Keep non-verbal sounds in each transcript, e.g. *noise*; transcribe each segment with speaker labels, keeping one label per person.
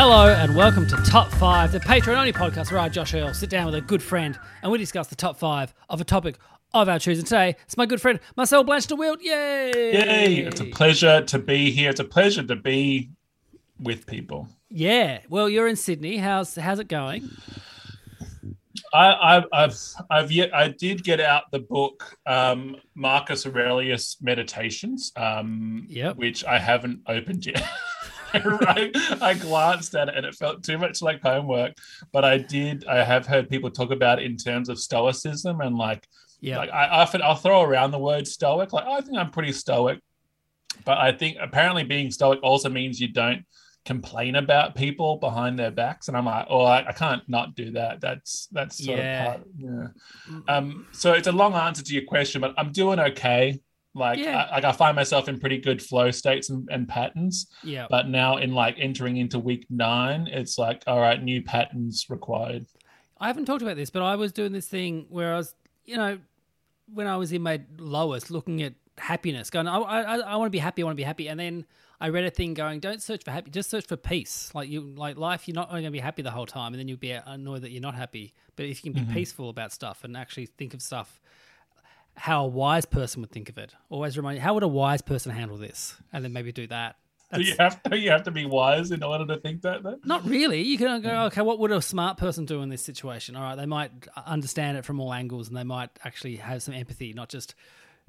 Speaker 1: Hello and welcome to Top 5, the Patreon only podcast where I, Josh Earl, sit down with a good friend and we discuss the top 5 of a topic of our choosing. Today, it's my good friend Marcel Blanche de Wild. Yay!
Speaker 2: Yay! It's a pleasure to be here. It's a pleasure to be with people.
Speaker 1: Yeah. Well, you're in Sydney. How's how's it going?
Speaker 2: I, I've, I've, I've yet, I did get out the book um, Marcus Aurelius Meditations, um,
Speaker 1: Yep.
Speaker 2: which I haven't opened yet. *laughs* *laughs* I, I glanced at it and it felt too much like homework, but I did. I have heard people talk about it in terms of stoicism and like,
Speaker 1: Yeah.
Speaker 2: like I often I'll throw around the word stoic. Like, oh, I think I'm pretty stoic, but I think apparently being stoic also means you don't complain about people behind their backs and i'm like oh i, I can't not do that that's that's sort
Speaker 1: Yeah.
Speaker 2: of part yeah um so it's a long answer to your question but i'm doing okay like
Speaker 1: Yeah.
Speaker 2: I, like i find myself in pretty good flow states and, and patterns
Speaker 1: yeah.
Speaker 2: but now in like entering into week nine it's like all right new patterns required
Speaker 1: I haven't talked about this, but I was doing this thing where I was, you know, when I was in my lowest, looking at happiness, going, oh, I, I, I want to be happy, I want to be happy, and then I read a thing going, don't search for happy, just search for peace. Like you, like life, you're not only going to be happy the whole time, and then you'll be annoyed that you're not happy. But if you can be mm-hmm. peaceful about stuff and actually think of stuff, how a wise person would think of it, always remind you, how would a wise person handle this, and then maybe do that.
Speaker 2: do you have *laughs* to you have to be wise in order to think that though
Speaker 1: Not really. You can go, hmm. okay, what would a smart person do in this situation? All right, they might understand it from all angles and they might actually have some empathy, not just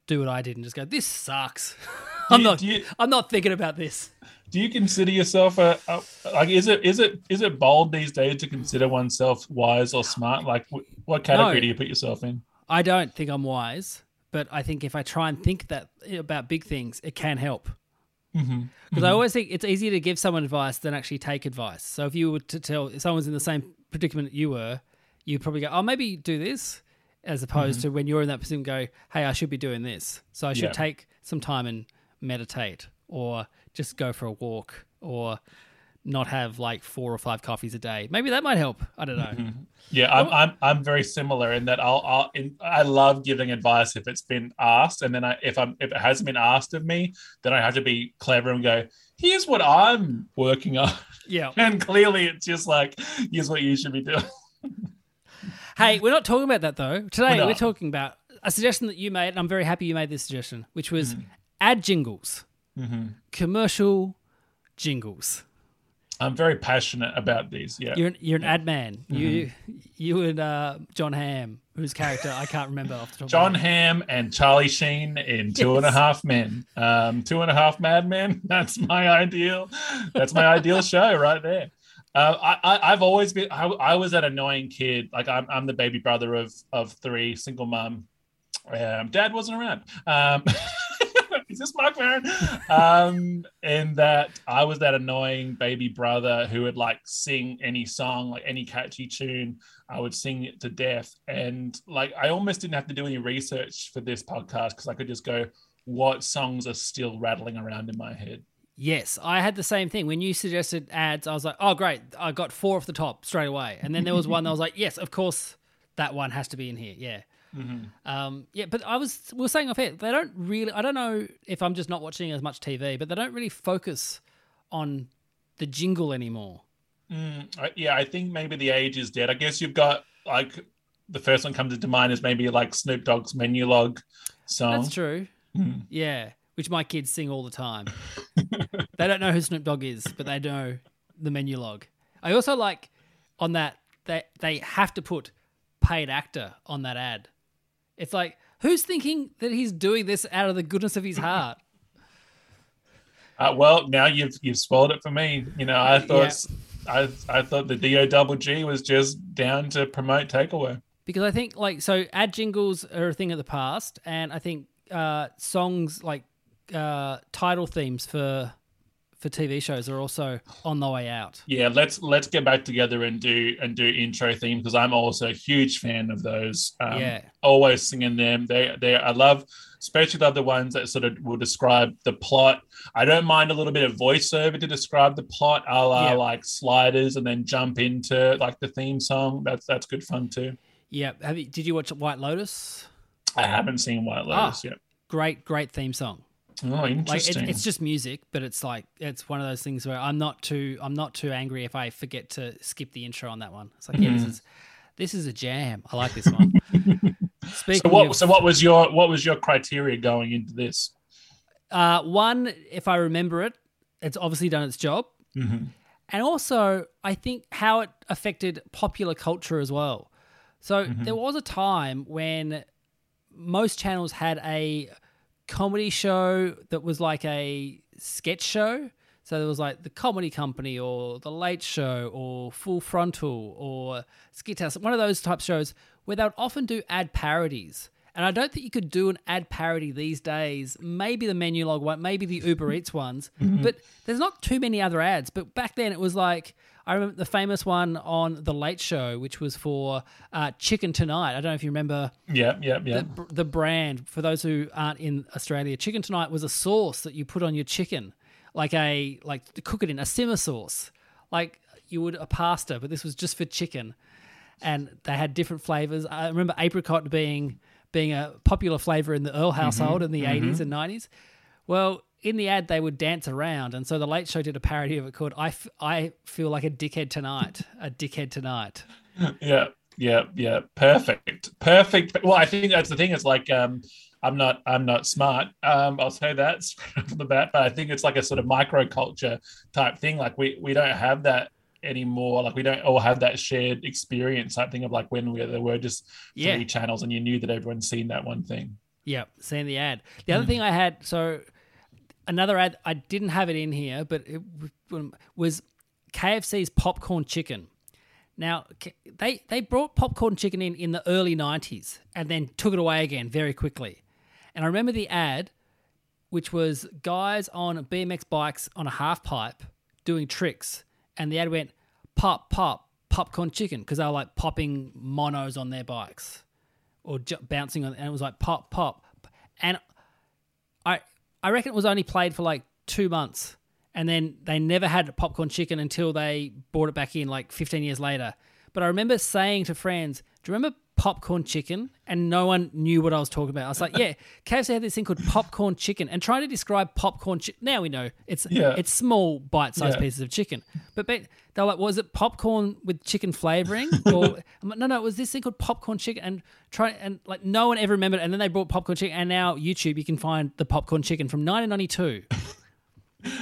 Speaker 1: do what I did and just go, this sucks. *laughs* I'm
Speaker 2: you-
Speaker 1: not
Speaker 2: you-
Speaker 1: I'm not thinking about this.
Speaker 2: do you consider yourself a, a like is it is it is it bold these days to consider oneself wise or smart like what category
Speaker 1: No.
Speaker 2: do you put yourself in
Speaker 1: I don't think I'm wise, but I think if I try and think that about big things, it can help. Mm-hmm. Because I mm-hmm. always think it's easier to give someone advice than actually take advice. So if you were to tell if someone's in the same predicament you were, you'd probably go, "Oh, maybe do this," as opposed mm-hmm. to when you're in that position, go, "Hey, I should be doing this." So I should
Speaker 2: Yeah.
Speaker 1: take some time and meditate, or just go for a walk, or not have like four or five coffees a day. Maybe that might help. I don't know.
Speaker 2: yeah i'm i'm, I'm very similar in that i'll, I'll in, i love giving advice if it's been asked and then I, if i'm if it hasn't been asked of me then i have to be clever and go here's what i'm working on
Speaker 1: Yeah. *laughs*
Speaker 2: and clearly it's just like here's what you should be doing
Speaker 1: Hey, we're not talking about that though. Today
Speaker 2: We're
Speaker 1: we're, talking about a suggestion that you made, and I'm very happy you made this suggestion, which was
Speaker 2: Mm-hmm.
Speaker 1: ad jingles, commercial jingles.
Speaker 2: I'm very passionate about these yeah
Speaker 1: You're an, you're an ad man.
Speaker 2: Mm-hmm.
Speaker 1: You you and uh, Jon Hamm, whose character I can't remember off the top.
Speaker 2: John
Speaker 1: of.
Speaker 2: Hamm and Charlie Sheen in Two and a
Speaker 1: Yes.
Speaker 2: Half Men. Um, Two and a Half Mad Men. *laughs* That's my ideal. That's my ideal show right there. Uh, I, I, I've always been. I, I was that annoying kid. Like I'm, I'm the baby brother of of three, single mom. Um, Dad wasn't around. Um, *laughs* is this Marc Maron? Um, and that I was that annoying baby brother who would like sing any song, like any catchy tune. I would sing it to death. And like I almost didn't have to do any research for this podcast because I could just go, what songs are still rattling around in my head?
Speaker 1: Yes, I had the same thing. When you suggested ads, I was like, oh, great. I got four off the top straight away. And then there was one that was like, yes, of course, that one has to be in here. Yeah. Mm-hmm. Um, yeah, but I was, we were saying off air, they don't really, I don't know if I'm just not watching as much TV, but they don't really focus on the jingle anymore.
Speaker 2: Mm, I- yeah, I think maybe the age is dead. I guess you've got like the first one comes to mind is maybe like Snoop Dogg's Menulog song.
Speaker 1: That's true. Mm. Yeah, which my kids sing all the time. *laughs* they don't know who Snoop Dogg is, but they know the Menulog. I also like on that they they have to put paid actor on that ad. It's like who's thinking that he's doing this out of the goodness of his *laughs* heart?
Speaker 2: Uh, well, now you've you've spoiled it for me. You know, I thought I I thought the Do double G was just down to promote takeaway.
Speaker 1: because I think like so ad jingles are a thing of the past, and I think uh, songs like uh, title themes for for TV shows are also on the way out.
Speaker 2: Yeah, let's let's get back together and do and do intro themes because I'm also a huge fan of those. Um,
Speaker 1: Yeah.
Speaker 2: always singing them. They they I love, especially the ones that sort of will describe the plot. I don't mind a little bit of voiceover to describe the plot, a la
Speaker 1: Yeah.
Speaker 2: like sliders, and then jump into like the theme song. That's that's good fun too.
Speaker 1: Yeah. Have you, did you watch White Lotus?
Speaker 2: I haven't seen White Lotus yet.
Speaker 1: Great, great theme song.
Speaker 2: Oh,
Speaker 1: Like it,
Speaker 2: interesting.
Speaker 1: it's just music, but it's like it's one of those things where I'm not too I'm not too angry if I forget to skip the intro on that one. It's like
Speaker 2: Mm-hmm.
Speaker 1: this is this is a jam. I like this one. *laughs* Speaking
Speaker 2: so what?
Speaker 1: of,
Speaker 2: So what was your what was your criteria going into this?
Speaker 1: Uh, one, if I remember it, it's obviously done its job. And also, I think how it affected popular culture as well. So there was a time when most channels had a comedy show that was like a sketch show. So there was like the Comedy Company or the Late Show or Full Frontal or Skithouse, one of those type shows where they would often do ad parodies. And I don't think you could do an ad parody these days. Maybe the Menulog one, maybe the Uber Eats ones, *laughs* but there's not too many other ads. But back then it was like I remember the famous one on the Late Show, which was for uh, Chicken Tonight. I don't know if you remember
Speaker 2: Yeah, yeah, yeah.
Speaker 1: the, the brand for those who aren't in Australia. Chicken tonight was a sauce that you put on your chicken, like a like to cook it in a simmer sauce, like you would a pasta, but this was just for chicken, and they had different flavors. I remember apricot being being a popular flavor in the Earl household in the 80s and 90s. Well, in the ad, they would dance around. And so the Late Show did a parody of it called I, F- I Feel Like a Dickhead Tonight. A Dickhead Tonight. *laughs*
Speaker 2: Yeah, yeah, yeah. Perfect, perfect. Well, I think that's the thing. It's like um, I'm not, I'm not smart. Um, I'll say that *laughs* off the bat. But I think it's like a sort of microculture type thing. Like we we don't have that anymore. Like we don't all have that shared experience type thing of like when we, there were just three channels and you knew that everyone's seen that one thing.
Speaker 1: Yeah, seeing the ad. The other hmm. thing I had, so another ad, I didn't have it in here, but it was KFC's popcorn chicken. Now they they brought popcorn chicken in in the early '90s and then took it away again very quickly. And I remember the ad, which was guys on BMX bikes on a half pipe doing tricks, and the ad went pop pop popcorn chicken because they were like popping monos on their bikes or bouncing on, and it was like pop, pop, and I I reckon it was only played for like two months, and then they never had popcorn chicken until they brought it back in like 15 years later. But I remember saying to friends, "Do you remember popcorn chicken?" And no one knew what I was talking about. I was like, "Yeah, *laughs* KFC had this thing called popcorn chicken," and trying to describe popcorn chicken. Now we know it's
Speaker 2: Yeah.
Speaker 1: it's small bite-sized
Speaker 2: Yeah.
Speaker 1: pieces of chicken, but they're like, "Was it popcorn with chicken flavoring?" *laughs* Or I'm like, no, no, it was this thing called popcorn chicken, and try and like no one ever remembered. And then they brought popcorn chicken, and now YouTube you can find the popcorn chicken from 1992. *laughs*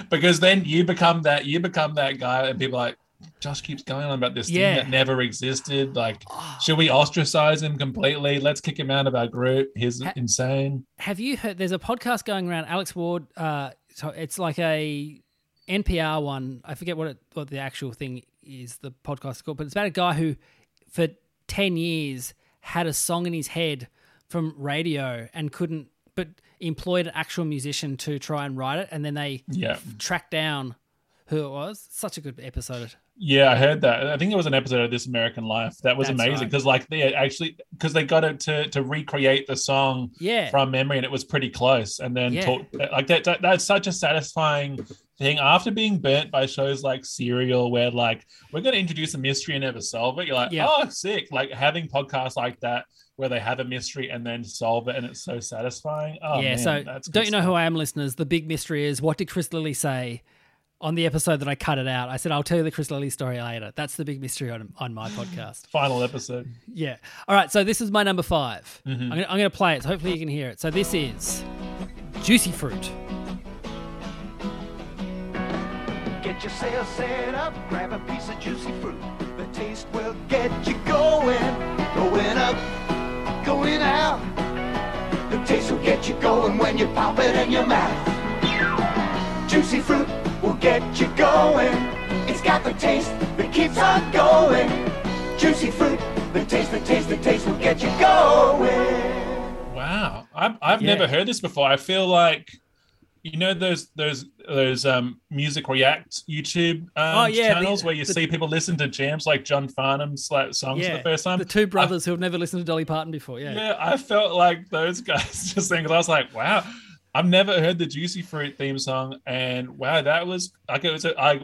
Speaker 2: Because then you become that you become that guy, and people are like Josh keeps going on about this
Speaker 1: Yeah.
Speaker 2: thing that never existed. Like, should we ostracize him completely? Let's kick him out of our group. He's
Speaker 1: Ha-
Speaker 2: insane.
Speaker 1: Have you heard? There's a podcast going around. Alex Ward. Uh, so it's like a NPR one. I forget what it, what the actual thing is. The podcast is called, but it's about a guy who, for ten years, had a song in his head from radio and couldn't, but employed an actual musician to try and write it, and then they
Speaker 2: Yeah.
Speaker 1: tracked down who it was. Such a good episode.
Speaker 2: Yeah, I heard that. I think it was an episode of This American Life. That was
Speaker 1: That's
Speaker 2: amazing
Speaker 1: right.
Speaker 2: because, like, they actually because they got it to to recreate the song
Speaker 1: Yeah.
Speaker 2: from memory, and it was pretty close. And then
Speaker 1: Yeah.
Speaker 2: talk uh, like that, that. That's such a satisfying thing after being burnt by shows like Serial, where like we're going to introduce a mystery and never solve it. You're like,
Speaker 1: Yeah.
Speaker 2: oh, sick! Like having podcasts like that where they have a mystery and then solve it, and it's so satisfying. Oh,
Speaker 1: yeah.
Speaker 2: man,
Speaker 1: so
Speaker 2: that's
Speaker 1: don't you know
Speaker 2: stuff.
Speaker 1: who I am, listeners? The big mystery is what did Chris Lilley say on the episode that I cut it out? I said I'll tell you the Chris Lilley story later. That's the big mystery on on my podcast. *laughs*
Speaker 2: Final episode.
Speaker 1: Yeah. All right. So this is my number 5
Speaker 2: Mm-hmm.
Speaker 1: I'm, gonna, I'm gonna play it. So hopefully you can hear it. So this is Juicy Fruit.
Speaker 3: Get yourself set up, grab a piece of juicy fruit. The taste will get you going, going up, going out. The taste will get you going when you pop it in your mouth. Juicy fruit will get you going. It's got the taste that keeps on going. Juicy fruit, the taste, the taste, the taste will get you going.
Speaker 2: Wow, I've, I've
Speaker 1: Yeah.
Speaker 2: never heard this before. I feel like, you know those those those um music react YouTube um,
Speaker 1: Oh, yeah, the-
Speaker 2: channels where you
Speaker 1: the-
Speaker 2: see people listen to jams like John Farnham's like songs for the first time.
Speaker 1: the two brothers who have never listened to Dolly Parton before. Yeah,
Speaker 2: Yeah, I felt like those *laughs* guys just saying, 'cause I was like, wow, I've never heard the Juicy Fruit theme song, and wow, that was like it was a I,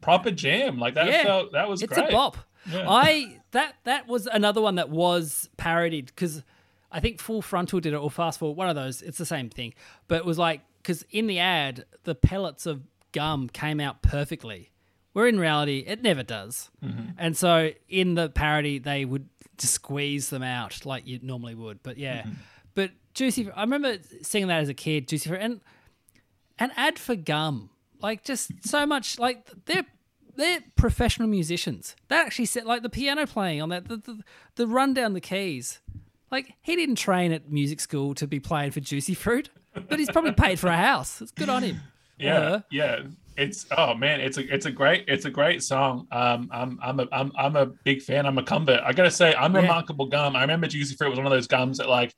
Speaker 2: proper jam. Like that
Speaker 1: Yeah,
Speaker 2: felt that was
Speaker 1: it's
Speaker 2: great.
Speaker 1: a bop.
Speaker 2: Yeah.
Speaker 1: I that that was another one that was parodied because I think Full Frontal did it or Fast Forward, one of those. It's the same thing, but it was like because in the ad the pellets of gum came out perfectly, where in reality it never does.
Speaker 2: Mm-hmm.
Speaker 1: And so in the parody they would just squeeze them out like you normally would. But yeah,
Speaker 2: Mm-hmm.
Speaker 1: Juicy, I remember seeing that as a kid, Juicy Fruit, and an ad for gum. Like just so much like they're they're professional musicians. That actually said like the piano playing on that the, the the run down the keys. Like he didn't train at music school to be playing for Juicy Fruit, but he's probably paid for a house. It's good on him. *laughs*
Speaker 2: Yeah,
Speaker 1: Uh,
Speaker 2: yeah. It's oh man, it's a it's a great it's a great song. Um, I'm I'm a I'm I'm a big fan. I'm a convert. I gotta say, Unremarkable Gum. I remember Juicy Fruit was one of those gums that like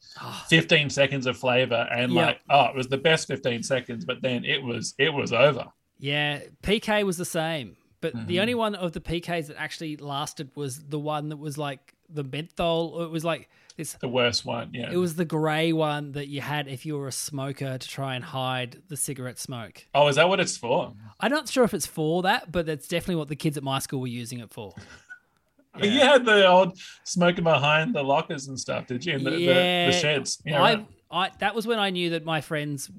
Speaker 2: 15 seconds of flavor, and
Speaker 1: Yeah.
Speaker 2: like oh, it was the best 15 seconds. But then it was it was over.
Speaker 1: Yeah, PK was the same, but
Speaker 2: Mm-hmm.
Speaker 1: the only one of the PKs that actually lasted was the one that was like the menthol. It was like this.
Speaker 2: The worst one. Yeah.
Speaker 1: It was the grey one that you had if you were a smoker to try and hide the cigarette smoke.
Speaker 2: oh, is that what it's for?
Speaker 1: I'm not sure if it's for that, but that's definitely what the kids at my school were using it for. *laughs*
Speaker 2: You had the old smoking behind the lockers and stuff, did you? In the, the, the sheds. Yeah,
Speaker 1: I,
Speaker 2: right.
Speaker 1: I, that was when I knew that my friends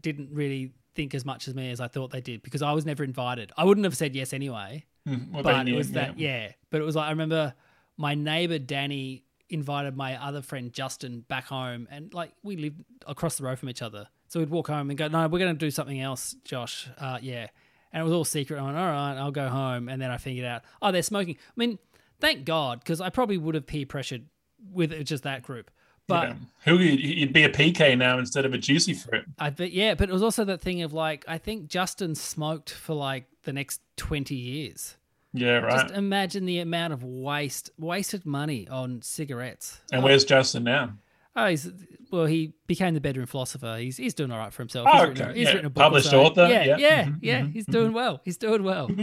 Speaker 1: didn't really think as much as me as I thought they did because I was never invited. I wouldn't have said yes anyway, mm,
Speaker 2: Well, they
Speaker 1: but it was that, yeah. But it was like, I remember my neighbor Danny invited my other friend Justin back home and like we lived across the road from each other. So we'd walk home and go, no, we're going to do something else, Josh. Uh, yeah. And it was all secret. I went, all right, I'll go home. And then I figured out, oh, they're smoking. I mean, thank God, because I probably would have peer pressured with just that group. But
Speaker 2: Yeah. Who you'd, be a PK now instead of a juicy fruit.
Speaker 1: I but yeah, but it was also that thing of like I think Justin smoked for like the next twenty years.
Speaker 2: Yeah, right.
Speaker 1: Just imagine the amount of waste wasted money on cigarettes.
Speaker 2: and um, where's Justin now?
Speaker 1: Oh, he's well, he became the bedroom philosopher. He's he's doing all right for himself.
Speaker 2: Oh,
Speaker 1: he's
Speaker 2: okay.
Speaker 1: written, he's
Speaker 2: Yeah.
Speaker 1: written a book.
Speaker 2: Published
Speaker 1: so.
Speaker 2: author,
Speaker 1: Yeah,
Speaker 2: yeah.
Speaker 1: yeah,
Speaker 2: Mhm,
Speaker 1: yeah. Mm-hmm, he's doing mm-hmm. well. He's doing well. *laughs*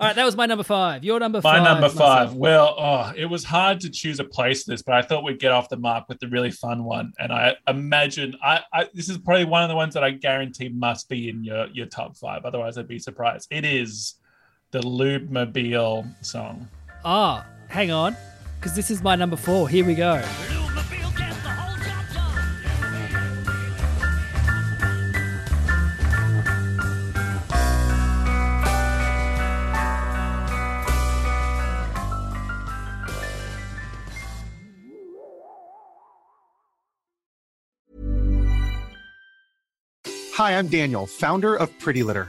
Speaker 1: all right, that was my number five. Your number
Speaker 2: My
Speaker 1: five.
Speaker 2: number five.
Speaker 1: Marcel.
Speaker 2: Well, oh, it was hard to choose a place for this, but I thought we'd get off the mark with the really fun one. And I imagine I, I this is probably one of the ones that I guarantee must be in your your top five. Otherwise, I'd be surprised. It is the Lube Mobile song.
Speaker 1: Ah, hang on, because this is my number four. Here we go.
Speaker 4: Hi, I'm Daniel, founder of Pretty Litter.